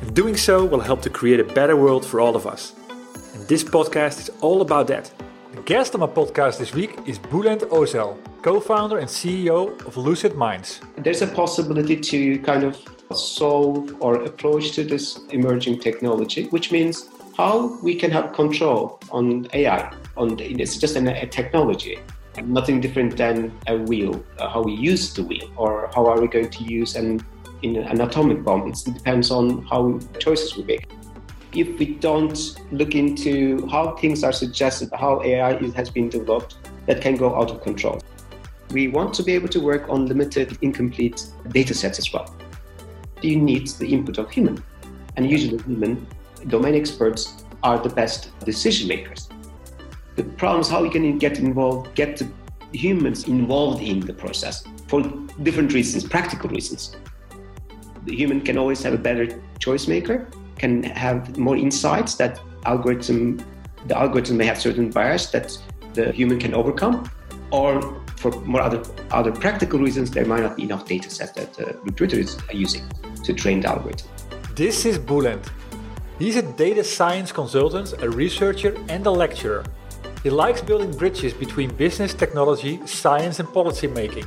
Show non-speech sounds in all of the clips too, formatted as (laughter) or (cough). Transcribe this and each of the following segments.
And doing so will help to create a better world for all of us. And this podcast is all about that. The guest on my podcast this week is Bulent Ozel, co-founder and CEO of Lucid Minds. There's a possibility to kind of solve or approach to this emerging technology, which means how we can have control on AI. On the, it's just an, a technology, nothing different than a wheel. Uh, how we use the wheel, or how are we going to use an in an atomic bomb. It depends on how choices we make. If we don't look into how things are suggested, how AI has been developed, that can go out of control. We want to be able to work on limited, incomplete data sets as well. You need the input of human. And usually human domain experts are the best decision makers. The problem is how we can get involved, get the humans involved in the process for different reasons, practical reasons the human can always have a better choice maker, can have more insights that algorithm the algorithm may have certain bias that the human can overcome, or for more other other practical reasons, there might not be enough data set that uh, the recruiter is uh, using to train the algorithm. This is Bulent. He's a data science consultant, a researcher, and a lecturer. He likes building bridges between business, technology, science, and policy making.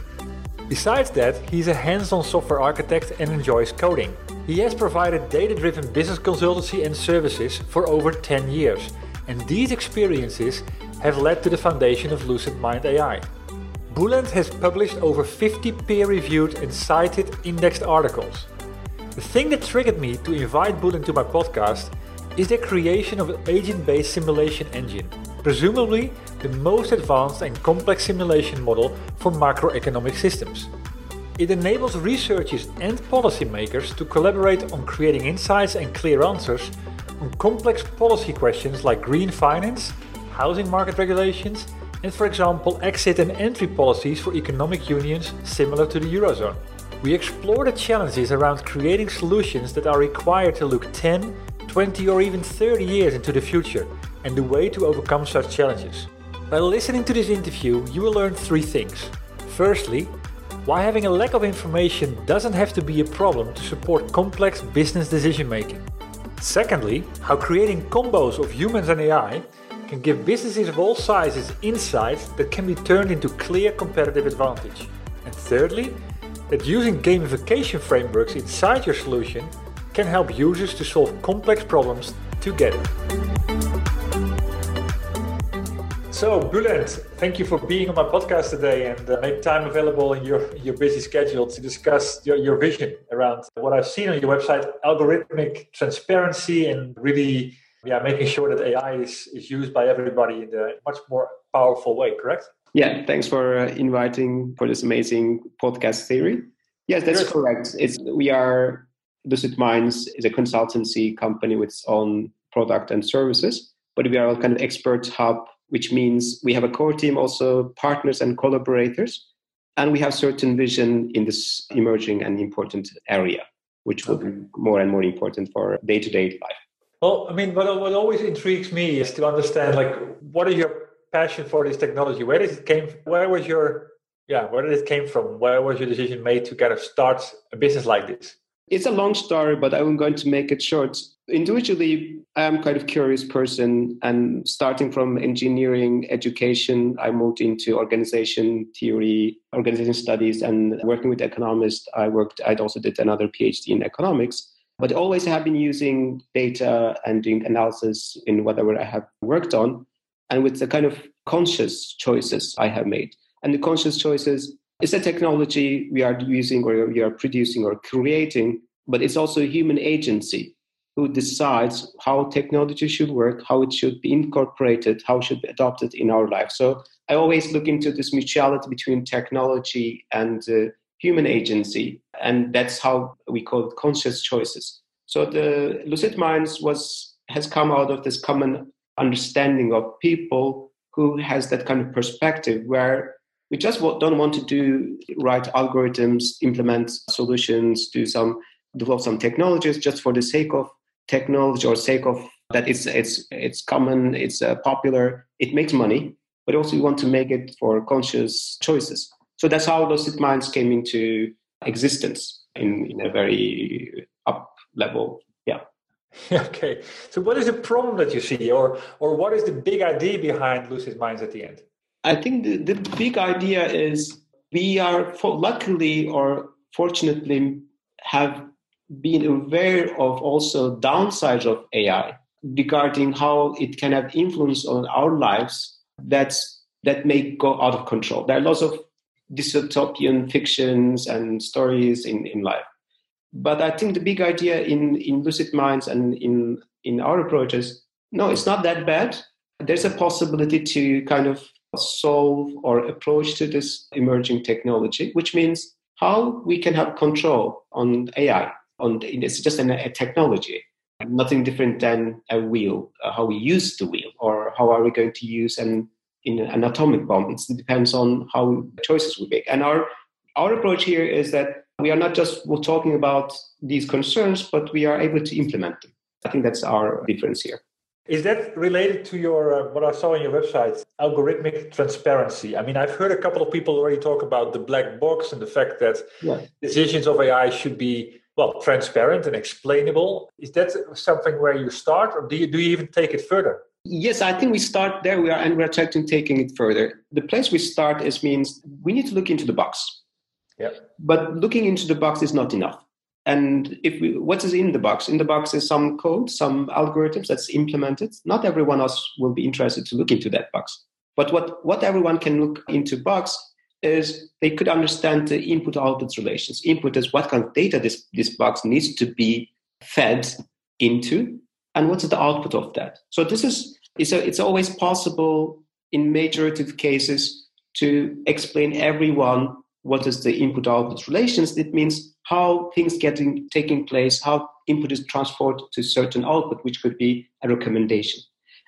Besides that, he's a hands-on software architect and enjoys coding. He has provided data-driven business consultancy and services for over 10 years, and these experiences have led to the foundation of Lucid Mind AI. Bulent has published over 50 peer-reviewed and cited indexed articles. The thing that triggered me to invite Bulent to my podcast is the creation of an agent-based simulation engine, presumably the most advanced and complex simulation model for macroeconomic systems. It enables researchers and policymakers to collaborate on creating insights and clear answers on complex policy questions like green finance, housing market regulations, and for example, exit and entry policies for economic unions similar to the Eurozone. We explore the challenges around creating solutions that are required to look 10, 20, or even 30 years into the future and the way to overcome such challenges. By listening to this interview, you will learn three things. Firstly, why having a lack of information doesn't have to be a problem to support complex business decision making. Secondly, how creating combos of humans and AI can give businesses of all sizes insights that can be turned into clear competitive advantage. And thirdly, that using gamification frameworks inside your solution can help users to solve complex problems together. So, Bulent, thank you for being on my podcast today and uh, make time available in your, your busy schedule to discuss your, your vision around what I've seen on your website algorithmic transparency and really yeah, making sure that AI is, is used by everybody in a much more powerful way, correct? Yeah, thanks for uh, inviting for this amazing podcast theory. Yes, that's correct. It's we are Lucid Minds is a consultancy company with its own product and services, but we are a kind of expert hub which means we have a core team, also partners and collaborators, and we have certain vision in this emerging and important area, which will okay. be more and more important for day-to-day life. Well, I mean, what, what always intrigues me is to understand, like, what is your passion for this technology? Where did it came? Where was your, yeah, where did it came from? Where was your decision made to kind of start a business like this? It's a long story, but I'm going to make it short. Individually, I'm kind of curious person, and starting from engineering education, I moved into organization theory, organization studies, and working with economists. I worked. I also did another PhD in economics, but always have been using data and doing analysis in whatever I have worked on, and with the kind of conscious choices I have made. And the conscious choices is a technology we are using or we are producing or creating, but it's also a human agency who decides how technology should work, how it should be incorporated, how it should be adopted in our life. So I always look into this mutuality between technology and uh, human agency, and that's how we call it conscious choices. So the Lucid Minds was has come out of this common understanding of people who has that kind of perspective where we just don't want to do write algorithms, implement solutions, do some develop some technologies just for the sake of technology or sake of that it's it's it's common, it's uh, popular, it makes money, but also we want to make it for conscious choices. So that's how Lucid Minds came into existence in, in a very up level. Yeah. (laughs) Okay. So what is the problem that you see or or what is the big idea behind Lucid Minds at the end? I think the, the big idea is we are for, luckily or fortunately have been aware of also downsides of AI regarding how it can have influence on our lives that's that may go out of control. There are lots of dystopian fictions and stories in, in life. But I think the big idea in, in Lucid Minds and in, in our approaches, no, it's not that bad. There's a possibility to kind of solve or approach to this emerging technology, which means how we can have control on AI on it's just an, a technology nothing different than a wheel uh, how we use the wheel or how are we going to use an in an atomic bomb. It depends on how choices we make. And our our approach here is that we are not just talking about these concerns but we are able to implement them. I think that's our difference here is that related to your uh, what I saw on your website, algorithmic transparency? I mean, I've heard a couple of people already talk about the black box and the fact that yeah. decisions of AI should be well transparent and explainable. Is that something where you start or do you, do you even take it further? Yes i think we start there we are and we're trying to taking it further. The place we start is means we need to look into the box. Yeah. But looking into the box is not enough and if we, what is in the box in the box is some code some algorithms that's implemented not everyone else will be interested to look into that box but what what everyone can look into box is they could understand the input output relations. Input is what kind of data this, this box needs to be fed into, and what's the output of that. So this is it's, a, it's always possible in majority of cases to explain everyone what is the input output relations. It means how things getting taking place, how input is transported to certain output, which could be a recommendation.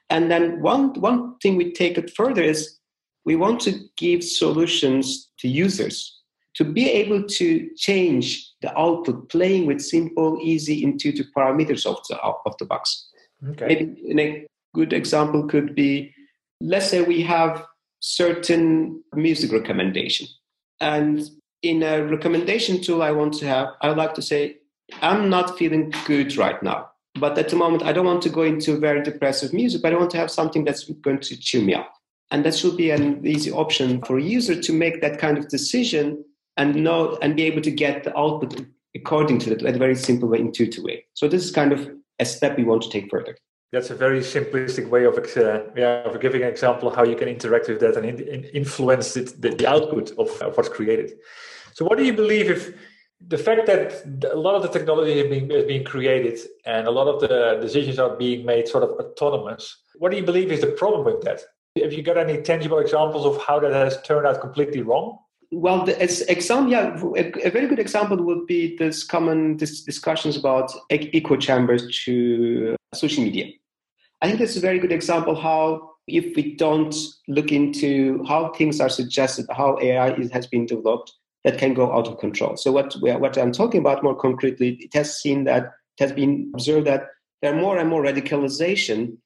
And then one one thing we take it further is we want to give solutions to users to be able to change the output, playing with simple, easy, intuitive parameters of the, of the box. Okay. Maybe a good example could be let's say we have certain music recommendation. And in a recommendation tool I want to have, I like to say, I'm not feeling good right now. But at the moment, I don't want to go into very depressive music, but I want to have something that's going to cheer me up. And that should be an easy option for a user to make that kind of decision and know and be able to get the output according to that in a very simple way, intuitive way. So this is kind of a step we want to take further. That's a very simplistic way of, uh, yeah, of giving an example how you can interact with that and in, influence it, the, the, output of, of what's created. So, what do you believe if the fact that a lot of the technology is being, is being created and a lot of the decisions are being made sort of autonomous? What do you believe is the problem with that? Have you got any tangible examples of how that has turned out completely wrong? Well, the example, yeah, a, a, very good example would be this common this discussions about echo chambers to social media. I think that's a very good example how if we don't look into how things are suggested, how AI is, has been developed, that can go out of control. So what what I'm talking about more concretely, it has seen that it has been observed that there are more and more radicalization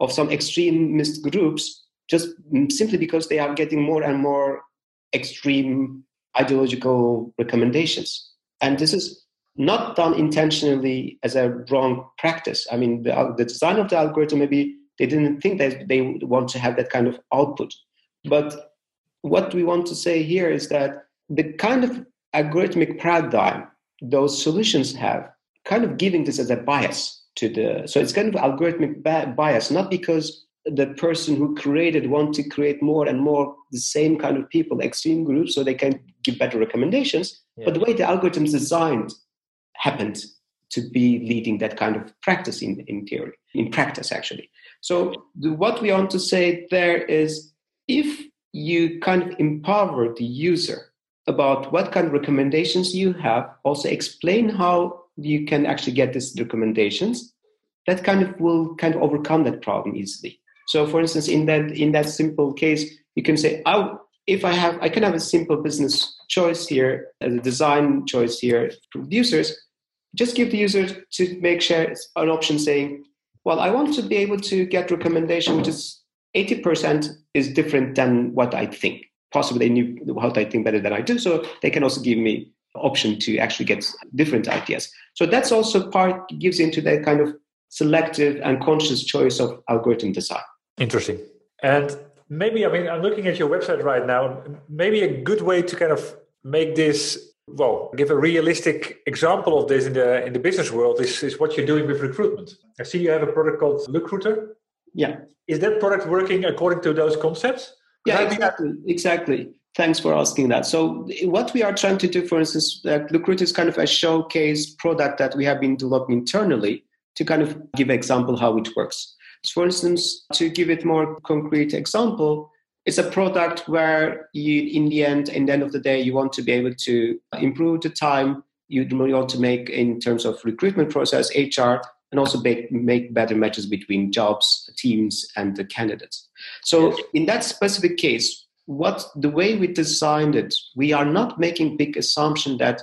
of some extremist groups just simply because they are getting more and more extreme ideological recommendations. And this is not done intentionally as a wrong practice. I mean, the, the design of the algorithm maybe they didn't think that they want to have that kind of output. But what we want to say here is that the kind of algorithmic paradigm those solutions have, kind of giving this as a bias to the. So it's kind of algorithmic bias, not because the person who created want to create more and more the same kind of people, extreme groups, so they can give better recommendations. Yeah. But the way the algorithms designed happened to be leading that kind of practice in, in theory, in practice actually. So the, what we want to say there is if you kind of empower the user about what kind of recommendations you have, also explain how you can actually get these recommendations, that kind of will kind of overcome that problem easily. So for instance, in that in that simple case, you can say, oh, if I have I can have a simple business choice here, as a design choice here for users, just give the user to make sure an option saying, well, I want to be able to get recommendation which is 80% is different than what I think. Possibly they knew what I think better than I do, so they can also give me option to actually get different ideas. So that's also part gives into that kind of selective and conscious choice of algorithm design. Interesting. And maybe I mean I'm looking at your website right now. Maybe a good way to kind of make this well give a realistic example of this in the in the business world is, is what you're doing with recruitment. I see you have a product called Recruiter. Yeah. Is that product working according to those concepts? Yeah, exactly. Exactly. Thanks for asking that. So, what we are trying to do, for instance, uh, Recruiter is kind of a showcase product that we have been developing internally to kind of give an example how it works. For instance, to give it more concrete example, it's a product where you, in the end, in the end of the day, you want to be able to improve the time you want to make in terms of recruitment process, HR, and also make, make better matches between jobs, teams, and the candidates. So in that specific case, what the way we designed it, we are not making big assumption that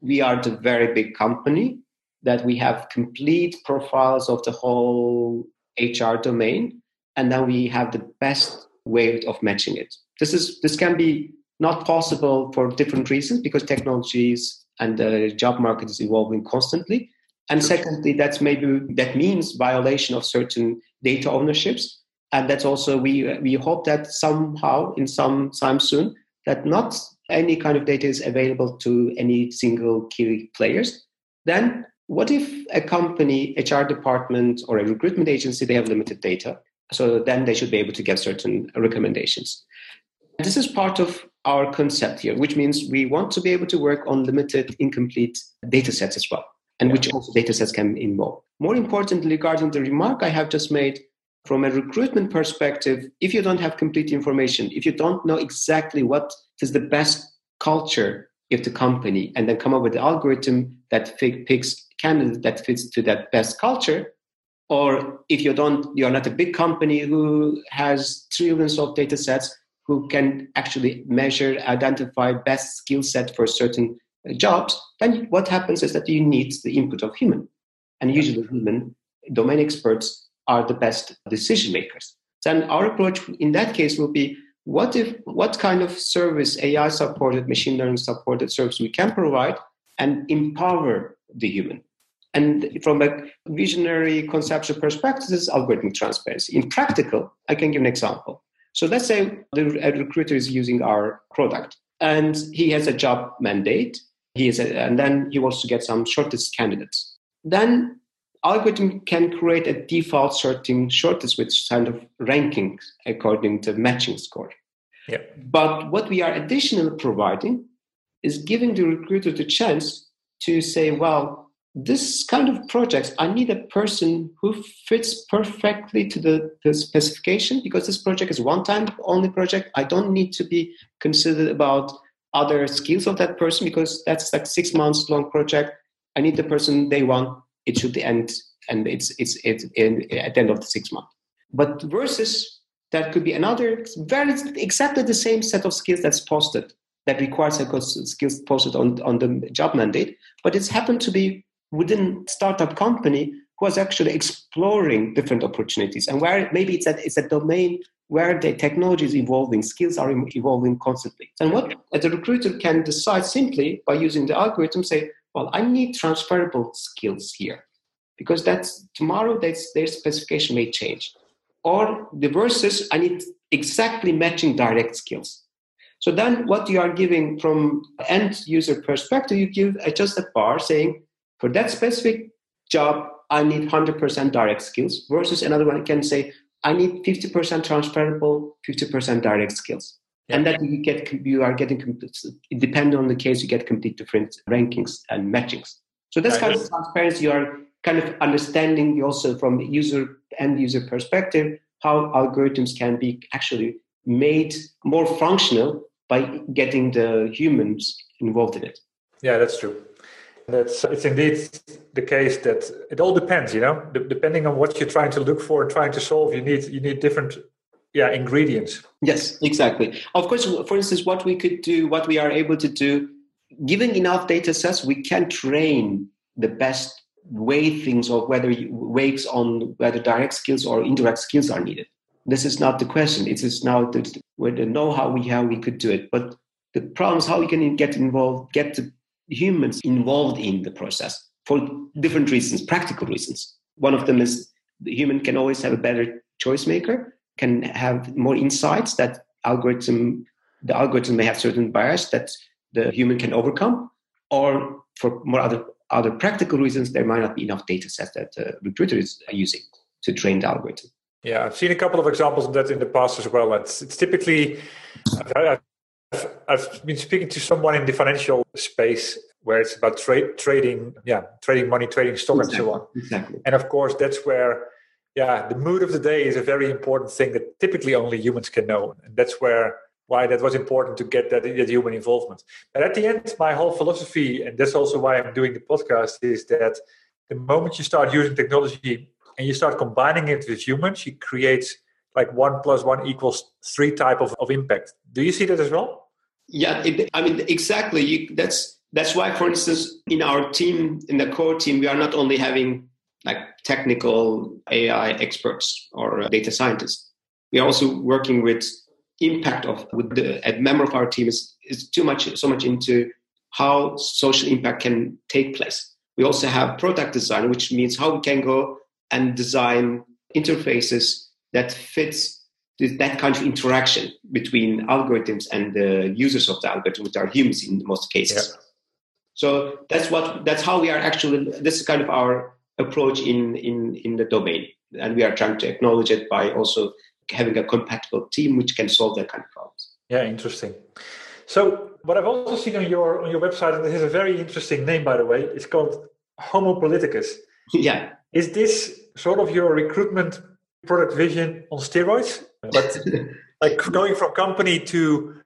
we are the very big company, that we have complete profiles of the whole HR domain, and then we have the best way of matching it. This is this can be not possible for different reasons because technologies and the job market is evolving constantly. And secondly, that's maybe that means violation of certain data ownerships. And that's also we we hope that somehow in some time soon that not any kind of data is available to any single key players. Then what if a company, HR department, or a recruitment agency, they have limited data? So then they should be able to get certain recommendations. This is part of our concept here, which means we want to be able to work on limited, incomplete data sets as well, and which also data sets can involve. More importantly, regarding the remark I have just made, from a recruitment perspective, if you don't have complete information, if you don't know exactly what is the best culture of the company, and then come up with the algorithm that picks candidate that fits to that best culture or if you don't you're not a big company who has trillions of data sets who can actually measure identify best skill set for certain uh, jobs then what happens is that you need the input of human. And usually human domain experts are the best decision makers. Then our approach in that case will be what if what kind of service ai supported machine learning supported service we can provide and empower the human and from a visionary conceptual perspective, this is algorithmic transparency. In practical, I can give an example. So let's say the recruiter is using our product and he has a job mandate. He is a, and then he wants to get some shortest candidates. Then algorithm can create a default sorting shortlist with kind of rankings according to matching score. Yeah. But what we are additionally providing is giving the recruiter the chance to say, well, this kind of projects, I need a person who fits perfectly to the, the specification because this project is one time only project. I don't need to be considered about other skills of that person because that's like six months long project. I need the person day one. It should end and it's it's it's in, at the end of the six months. But versus that could be another very exactly the same set of skills that's posted that requires a skills posted on on the job mandate, but it's happened to be within startup company who was actually exploring different opportunities and where maybe it's a, it's a domain where the technology is evolving, skills are evolving constantly. And what the recruiter can decide simply by using the algorithm, say, well, I need transferable skills here because that's tomorrow that's, their specification may change. Or the versus, I need exactly matching direct skills. So then what you are giving from end user perspective, you give just a bar saying, for that specific job, I need 100% direct skills versus another one can say, I need 50% transferable, 50% direct skills. Yeah. And that you get, you are getting, depending on the case, you get complete different rankings and matchings. So that's kind of transparency. You are kind of understanding also from user end user perspective how algorithms can be actually made more functional by getting the humans involved in it. Yeah, that's true. That's it's indeed the case that it all depends, you know, depending on what you're trying to look for and trying to solve. You need you need different yeah ingredients. Yes, exactly. Of course, for instance, what we could do, what we are able to do, given enough data sets, we can train the best way things or whether weights on whether direct skills or indirect skills are needed. This is not the question. It is now the, where the know-how we have, we could do it. But the problem is how we can get involved, get the humans involved in the process for different reasons, practical reasons. One of them is the human can always have a better choice maker, can have more insights that algorithm the algorithm may have certain bias that the human can overcome, or for more other other practical reasons, there might not be enough data sets that the recruiter is using to train the algorithm. Yeah, I've seen a couple of examples of that in the past as well. It's, it's typically, I've, I've been speaking to someone in the financial space where it's about trade, trading, yeah, trading money, trading stock, exactly. and so on. Exactly. And of course, that's where, yeah, the mood of the day is a very important thing that typically only humans can know. And that's where why that was important to get that, that human involvement. But at the end, my whole philosophy, and that's also why I'm doing the podcast, is that the moment you start using technology and you start combining it with humans, you create like one plus one equals three type of, of impact. Do you see that as well? Yeah, it, I mean exactly. You, that's that's why, for instance, in our team, in the core team, we are not only having like technical AI experts or uh, data scientists. We are also working with impact of with the a member of our team is is too much so much into how social impact can take place. We also have product design, which means how we can go and design interfaces that fits that kind of interaction between algorithms and the users of the algorithm, which are humans in most cases. Yeah. So that's what that's how we are actually. This is kind of our approach in in in the domain, and we are trying to acknowledge it by also having a compatible team which can solve that kind of problems. Yeah, interesting. So what I've also seen on your on your website, and this is a very interesting name by the way, it's called Homo Politicus. (laughs) Yeah. Is this sort of your recruitment product vision on steroids? But (laughs) like going from company to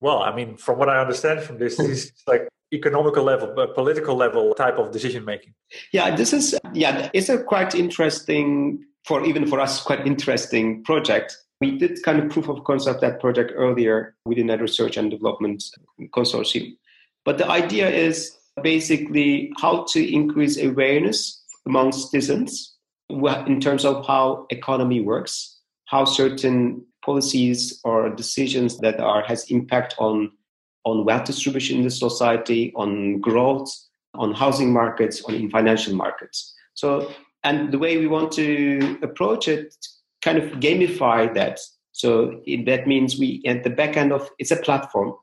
well, I mean, from what I understand from this, this is like economical level, but political level type of decision making. Yeah, this is yeah, it's a quite interesting for even for us quite interesting project. We did kind of proof of concept that project earlier within that research and development consortium. But the idea is basically how to increase awareness among citizens in terms of how economy works, how certain policies or decisions that are has impact on on wealth distribution in the society, on growth, on housing markets, on in financial markets. So and the way we want to approach it kind of gamify that so that means we at the back end of it's a platform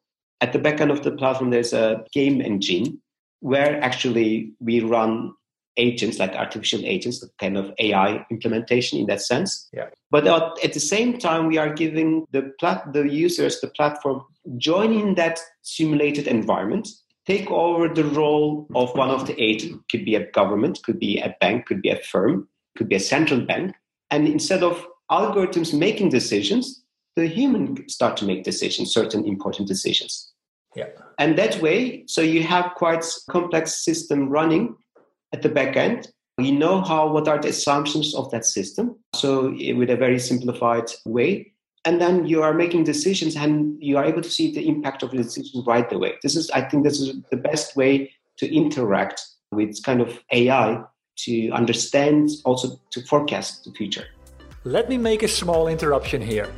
at the back end of the platform there's a game engine where actually we run agents like artificial agents the kind of ai implementation in that sense yeah but at the same time we are giving the plat- the users the platform joining that simulated environment take over the role of one of the agents. Could be a government, could be a bank, could be a firm, could be a central bank. And instead of algorithms making decisions, the human start to make decisions, certain important decisions. Yeah. And that way, so you have quite complex system running at the back end. You know how what are the assumptions of that system. So eh, with a very simplified way, and then you are making decisions and you are able to see the impact of the decision right away this is i think this is the best way to interact with kind of ai to understand also to forecast the future let me make a small interruption here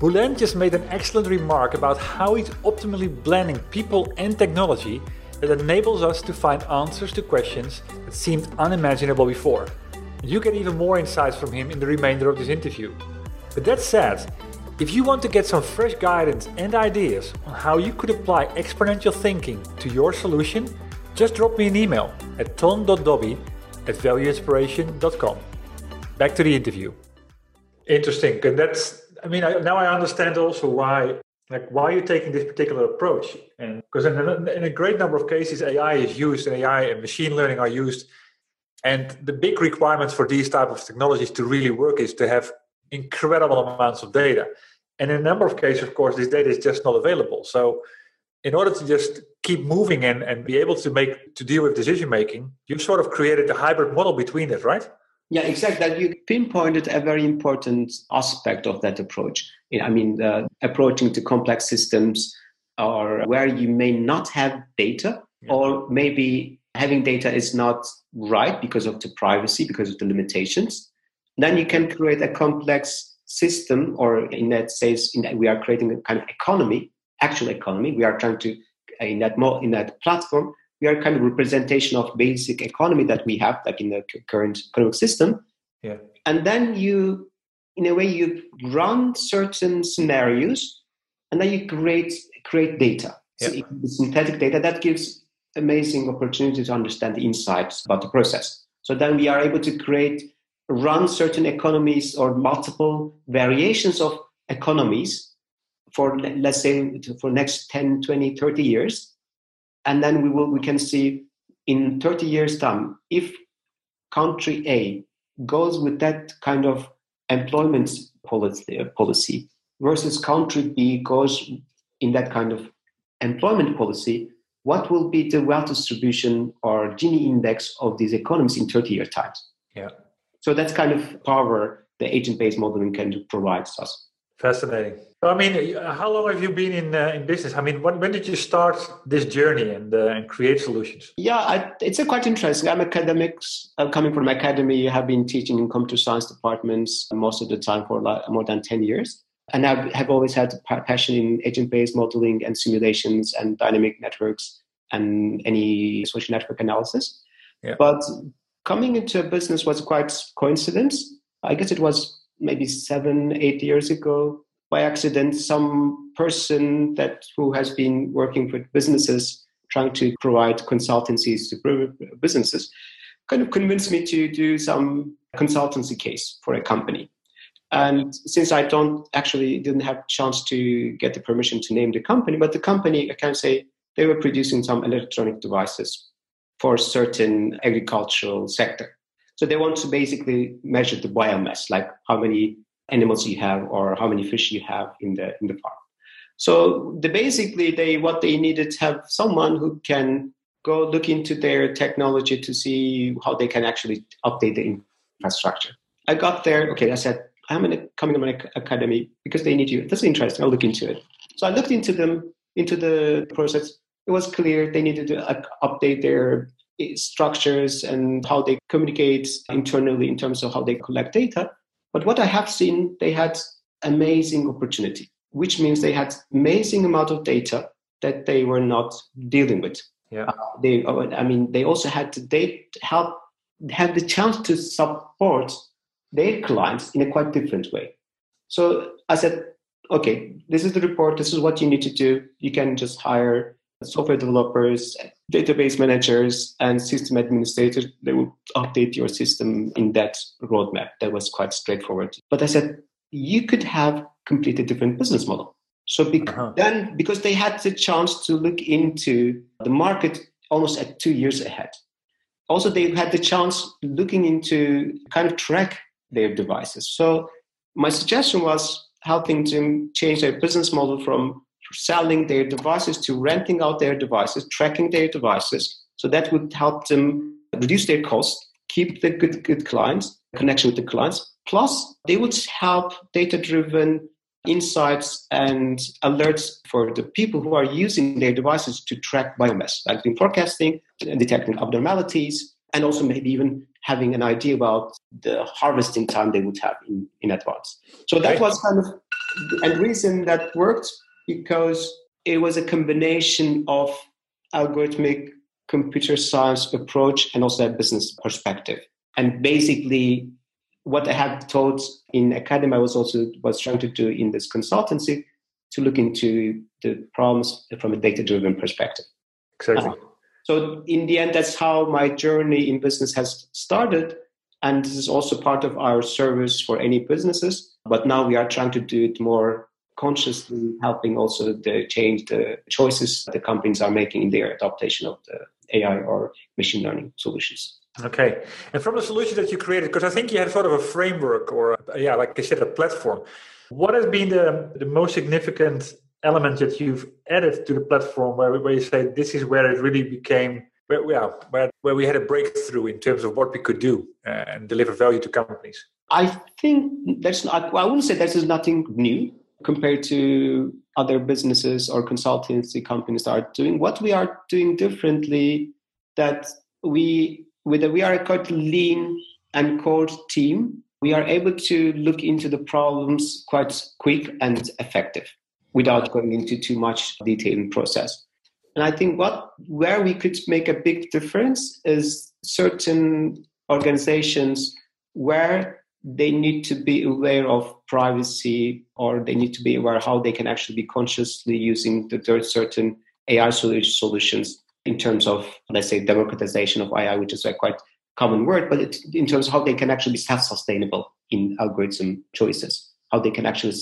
Bulent just made an excellent remark about how he's optimally blending people and technology that enables us to find answers to questions that seemed unimaginable before. You get even more insights from him in the remainder of this interview. But that said, if you want to get some fresh guidance and ideas on how you could apply exponential thinking to your solution, just drop me an email at ton.dobbe at valueinspiration.com. Back to the interview. Interesting. And that's, I mean, I, now I understand also why, like, why you're taking this particular approach. And because in a, in a great number of cases, AI is used and AI and machine learning are used. And the big requirements for these type of technologies to really work is to have incredible amounts of data. And in a number of cases, of course, this data is just not available. So in order to just keep moving and, and be able to make to deal with decision making, you sort of created a hybrid model between it, right? Yeah, exactly. That you pinpointed a very important aspect of that approach. I mean, uh, approaching to complex systems or where you may not have data, yeah. or maybe having data is not right because of the privacy, because of the limitations. Then you can create a complex system, or in that sense, in that we are creating a kind of economy actual economy. We are trying to in that in that platform we are kind of representation of basic economy that we have, like in the current economic system. Yeah. And then you, in a way, you run certain scenarios, and then you create create data, yeah. so synthetic data that gives amazing opportunity to understand the insights about the process. So then we are able to create, run certain economies or multiple variations of economies for let's say for next 10 20 30 years and then we will we can see in 30 years time if country a goes with that kind of employment policy, uh, policy versus country b goes in that kind of employment policy what will be the wealth distribution or gini index of these economies in 30 year times yeah. So that's kind of power the agent based modeling can provide us Fascinating. I mean, how long have you been in uh, in business? I mean, when, when did you start this journey and uh, and create solutions? Yeah, I, it's a quite interesting. I'm academics. I'm coming from academy. I have been teaching in computer science departments most of the time for like more than ten years, and I have always had a passion in agent-based modeling and simulations and dynamic networks and any social network analysis. Yeah. But coming into a business was quite coincidence. I guess it was maybe seven, eight years ago, by accident, some person that who has been working with businesses, trying to provide consultancies to businesses, kind of convinced me to do some consultancy case for a company. And since I don't actually didn't have chance to get the permission to name the company, but the company, I can say they were producing some electronic devices for certain agricultural sector. So they want to basically measure the biomass, like how many animals you have or how many fish you have in the in the farm. So the basically they what they needed to have someone who can go look into their technology to see how they can actually update the infrastructure. I got there. Okay, I said I'm in a, coming to my academy because they need you. That's interesting. I'll look into it. So I looked into them into the process. It was clear they needed to update their structures and how they communicate internally in terms of how they collect data. But what I have seen, they had amazing opportunity, which means they had amazing amount of data that they were not dealing with. Yeah. Uh, they, oh, I mean, they also had to they help have the chance to support their clients in a quite different way. So I said, okay, this is the report. This is what you need to do. You can just hire software developers, database managers, and system administrators. They will update your system in that roadmap. That was quite straightforward. But I said, you could have completely different business model. So uh-huh. then, because they had the chance to look into the market almost at two years ahead. Also, they had the chance looking into kind of track their devices. So my suggestion was helping them change their business model from selling their devices to renting out their devices, tracking their devices. So that would help them reduce their costs, keep the good, good clients, connection with the clients. Plus, they would help data driven insights and alerts for the people who are using their devices to track biomass, like in forecasting and detecting abnormalities, and also maybe even having an idea about the harvesting time they would have in, in advance. So that was kind of and reason that worked because it was a combination of algorithmic computer science approach and also a business perspective. And basically, what I had taught in academy, I was also was trying to do in this consultancy to look into the problems from a data-driven perspective. Exactly. Uh, so in the end, that's how my journey in business has started. And this is also part of our service for any businesses. But now we are trying to do it more consciously, helping also the change the choices the companies are making in their adaptation of the AI or machine learning solutions. Okay. And from the solution that you created, because I think you had sort of a framework or, yeah, like I said, a platform. What has been the, the most significant element that you've added to the platform where, where you say this is where it really became where, yeah, where, where we had a breakthrough in terms of what we could do uh, and deliver value to companies? I think that's not, I wouldn't say this is nothing new compared to other businesses or consultancy companies are doing. What we are doing differently that we with we are a quite lean and core team. We are able to look into the problems quite quick and effective without going into too much detail in process. And I think what where we could make a big difference is certain organizations where they need to be aware of privacy or they need to be aware how they can actually be consciously using the certain AI solutions in terms of, let's say, democratization of AI, which is a quite common word, but it, in terms of how they can actually be self-sustainable in algorithm choices, how they can actually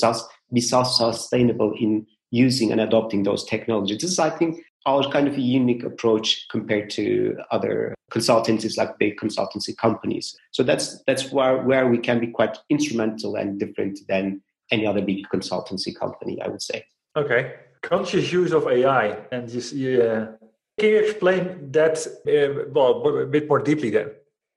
be self-sustainable in using and adopting those technologies. This is, I think, our kind of a unique approach compared to other consultancies like big consultancy companies. So that's that's where where we can be quite instrumental and different than any other big consultancy company, I would say. Okay, conscious use of AI, and see, uh, can you explain that uh, well a bit more deeply then?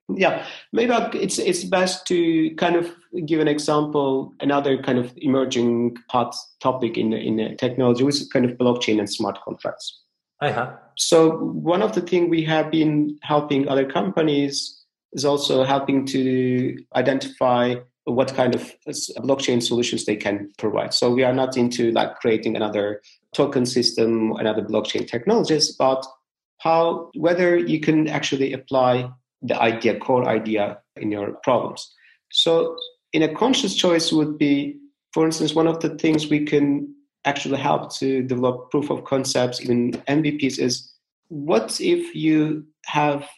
Yeah, maybe it's it's best to kind of give an example, another kind of emerging hot topic in in technology, which is kind of blockchain and smart contracts. Uh-huh. So one of the things we have been helping other companies is also helping to identify what kind of blockchain solutions they can provide. So we are not into like creating another token system, another blockchain technologies, but how whether you can actually apply the idea, core idea in your problems. So in a conscious choice would be, for instance, one of the things we can actually help to develop proof of concepts, even MVPs, is what if you have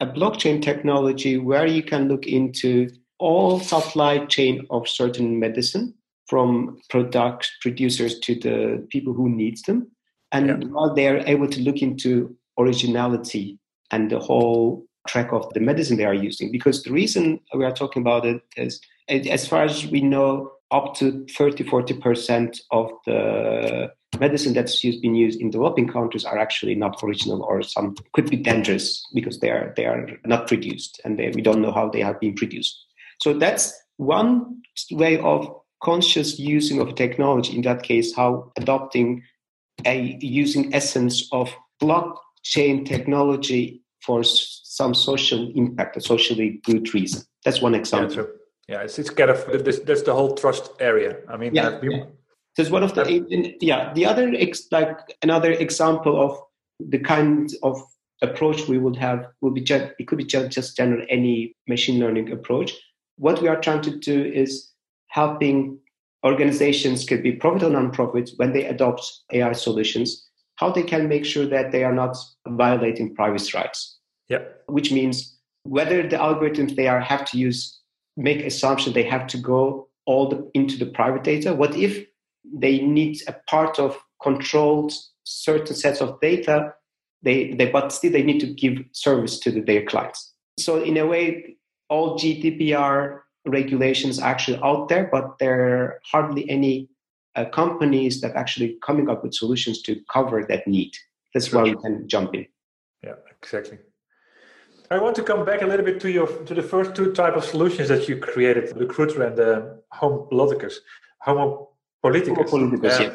a blockchain technology where you can look into all supply chain of certain medicine from product producers to the people who needs them and yeah. while they are able to look into originality and the whole track of the medicine they are using because the reason we are talking about it is as far as we know up to 30 40% of the medicine that's used, been used in developing countries are actually not original or some could be dangerous because they are they are not produced and they, we don't know how they have been produced. So that's one way of conscious using of technology in that case how adopting a using essence of blockchain technology for some social impact a socially good reason. That's one example. Yeah, yeah, it's, it's kind of this, that's the whole trust area. I mean, yeah, uh, yeah. So it's one of the yeah. The other ex, like another example of the kind of approach we would have will be just, it could be just, just general any machine learning approach. What we are trying to do is helping organizations could be profit or non-profit when they adopt AI solutions, how they can make sure that they are not violating privacy rights. Yeah. Which means whether the algorithms they are have to use make assumption they have to go all the, into the private data? What if they need a part of controlled certain sets of data, they, they but still they need to give service to the, their clients. So in a way, all GDPR regulations are actually out there, but there are hardly any uh, companies that actually coming up with solutions to cover that need. That's where we can jump in. Yeah, exactly. I want to come back a little bit to your to the first two type of solutions that you created, the Recruiter and the Homo Politicus. Homo Politicus. Homo Politicus, yeah.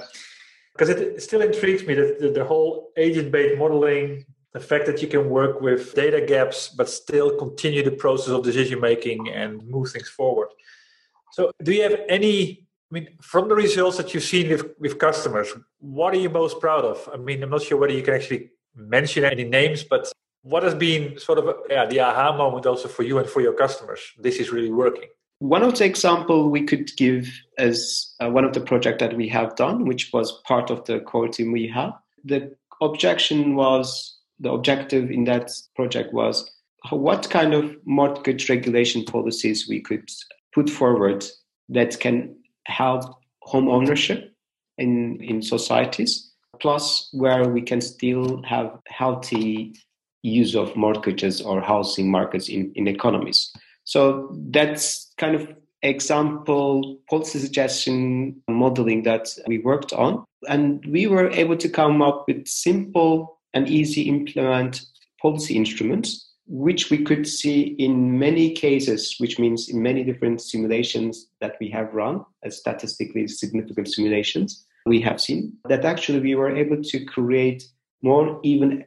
Because it still intrigues me that the, the whole agent-based modeling, the fact that you can work with data gaps but still continue the process of decision making and move things forward. So, do you have any I mean, from the results that you've seen with, with customers, what are you most proud of? I mean, I'm not sure whether you can actually mention any names, but what has been sort of yeah, the aha moment also for you and for your customers? This is really working. One of the example we could give as uh, one of the project that we have done, which was part of the core team we have. The objection was the objective in that project was what kind of mortgage regulation policies we could put forward that can help home ownership in in societies plus where we can still have healthy use of mortgages or housing markets in, in economies. So that's kind of example policy suggestion modeling that we worked on. And we were able to come up with simple and easy implement policy instruments, which we could see in many cases, which means in many different simulations that we have run as statistically significant simulations we have seen that actually we were able to create more even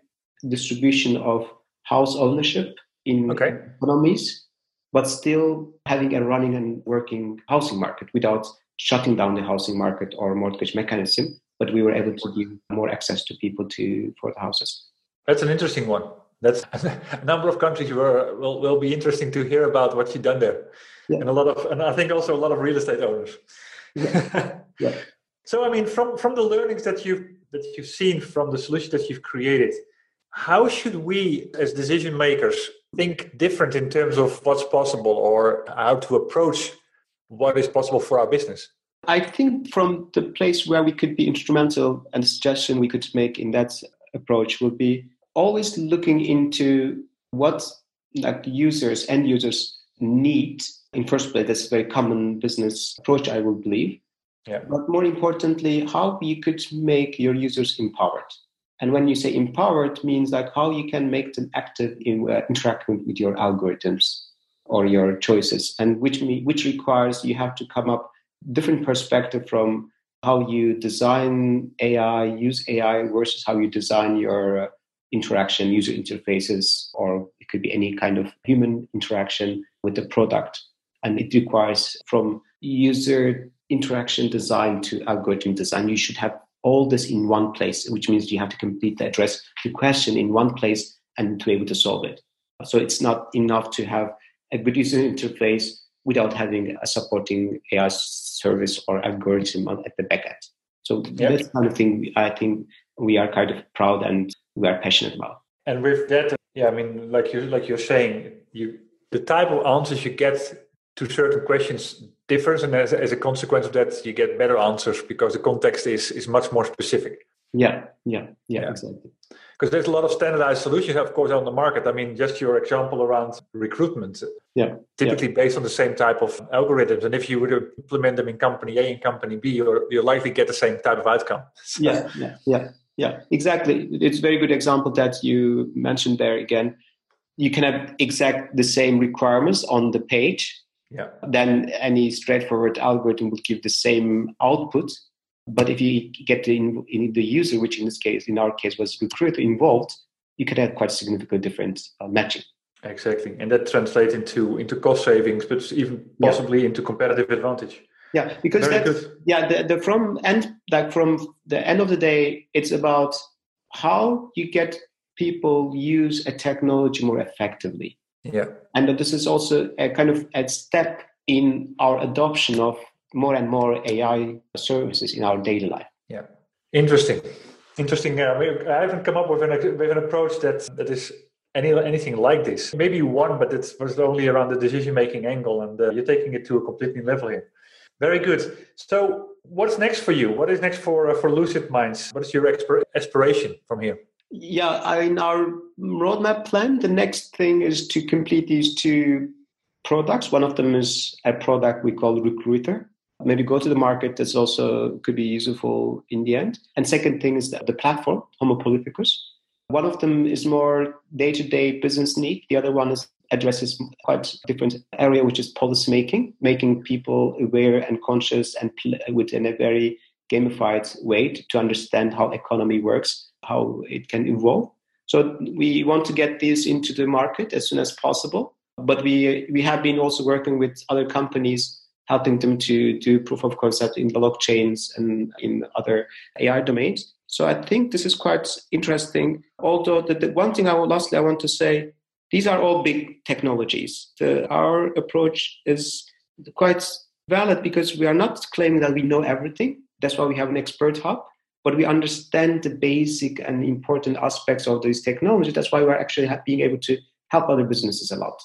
distribution of house ownership in okay. economies, but still having a running and working housing market without shutting down the housing market or mortgage mechanism. But we were able to give more access to people to for the houses. That's an interesting one. That's (laughs) a number of countries where will will be interesting to hear about what you've done there, yeah. and a lot of and I think also a lot of real estate owners. Yeah. (laughs) yeah. so I mean, from from the learnings that you've that you've seen from the solution that you've created, how should we, as decision makers, think different in terms of what's possible or how to approach what is possible for our business? I think from the place where we could be instrumental and the suggestion we could make in that approach would be always looking into what like users, end users need in first place. That's a very common business approach, I would believe. Yeah. But more importantly, how you could make your users empowered. And when you say empowered, means like how you can make them active in uh, interacting with your algorithms or your choices, and which me, which requires you have to come up different perspective from how you design AI, use AI versus how you design your uh, interaction, user interfaces, or it could be any kind of human interaction with the product. And it requires from user interaction design to algorithm design. You should have all this in one place, which means you have to completely address the question in one place and to be able to solve it. So it's not enough to have a good user interface without having a supporting AI service or algorithm at the back end. So yep. that's kind of thing I think we are kind of proud and we are passionate about. And with that, yeah, I mean, like you like you're saying, you the type of answers you get to certain questions differs and as, as a consequence of that you get better answers because the context is is much more specific yeah yeah yeah, yeah. exactly because there's a lot of standardized solutions of course on the market i mean just your example around recruitment yeah typically yeah. based on the same type of algorithms and if you were to implement them in company a and company b you're, you likely get the same type of outcome (laughs) so. yeah yeah yeah yeah exactly it's a very good example that you mentioned there again you can have exact the same requirements on the page yeah. then any straightforward algorithm will give the same output. But if you get in, in the user, which in this case, in our case, was recruiter involved, you could have quite significant different uh, matching. Exactly, and that translates into into cost savings, but even possibly yeah. into competitive advantage. Yeah, because Very that's good. yeah, the, the from end like from the end of the day, it's about how you get people use a technology more effectively. Yeah. And this is also a kind of a step in our adoption of more and more AI services in our daily life. Yeah. Interesting. Interesting. Uh, I haven't come up with an, with an approach that, that is any anything like this. Maybe one, but it was only around the decision making angle, and uh, you're taking it to a completely level here. Very good. So, what's next for you? What is next for uh, for Lucid Minds? What is your aspiration from here? Yeah, in our roadmap plan, the next thing is to complete these two products. One of them is a product we call Recruiter. Maybe go to the market. That's also could be useful in the end. And second thing is the platform, Homo Politicus. One of them is more day-to-day business need. The other one is addresses quite different area, which is policy making, making people aware and conscious and within a very gamified way to understand how economy works how it can evolve. So we want to get this into the market as soon as possible. But we we have been also working with other companies, helping them to do proof of concept in blockchains and in other AI domains. So I think this is quite interesting. Although the, the one thing I will lastly I want to say, these are all big technologies. The, our approach is quite valid because we are not claiming that we know everything. That's why we have an expert hub. But we understand the basic and important aspects of these technologies. That's why we're actually being able to help other businesses a lot.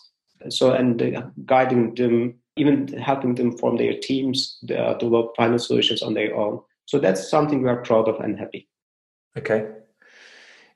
So and uh, guiding them, even helping them form their teams, uh, develop final solutions on their own. So that's something we are proud of and happy. Okay.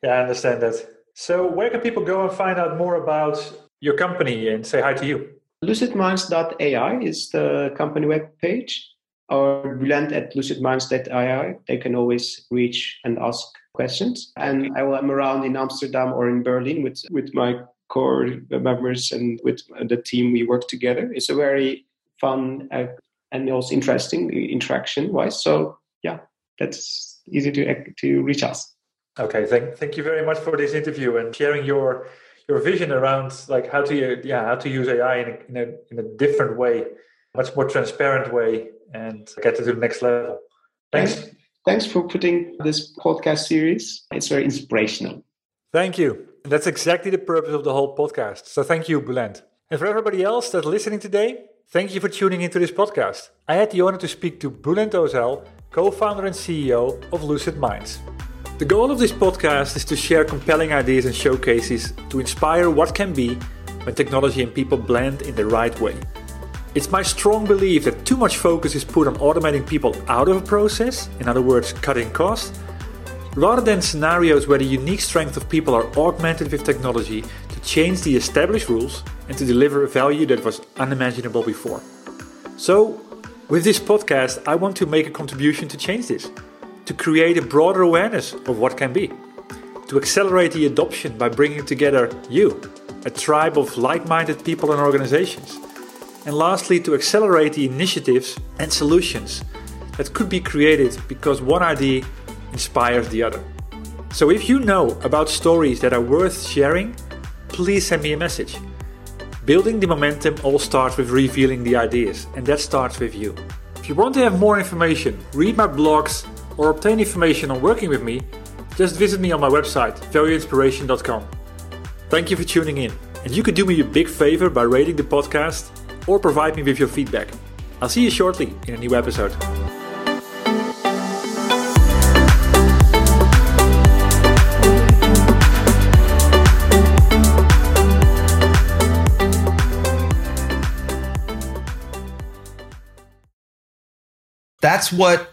Yeah, I understand that. So where can people go and find out more about your company and say hi to you? lucidminds.ai is the company web page or Bülent at lucidminds.ai. They can always reach and ask questions. And I am around in Amsterdam or in Berlin with, with my core members and with the team we work together. It's a very fun uh, and also interesting interaction wise. So yeah, that's easy to to reach us. Okay, thank thank you very much for this interview and sharing your your vision around like how to yeah how to use AI in a, in a, in a different way, much more transparent way, and get to the next level. Thanks. Thanks, thanks for putting this podcast series. It's very inspirational. Thank you. That's exactly the purpose of the whole podcast. So thank you, Bülent. And for everybody else that's listening today, thank you for tuning into this podcast. I had the honor to speak to Bülent Özel, co-founder and CEO of Lucid Minds. The goal of this podcast is to share compelling ideas and showcases to inspire what can be when technology and people blend in the right way. It's my strong belief that too much focus is put on automating people out of a process, in other words, cutting costs, rather than scenarios where the unique strength of people are augmented with technology to change the established rules and to deliver a value that was unimaginable before. So, with this podcast, I want to make a contribution to change this to create a broader awareness of what can be, to accelerate the adoption by bringing together you, a tribe of like minded people and organizations, and lastly, to accelerate the initiatives and solutions that could be created because one idea inspires the other. So if you know about stories that are worth sharing, please send me a message. Building the momentum all starts with revealing the ideas, and that starts with you. If you want to have more information, read my blogs, or obtain information on working with me, just visit me on my website, valueinspiration.com. Thank you for tuning in, and you could do me a big favor by rating the podcast or provide me with your feedback. I'll see you shortly in a new episode. That's what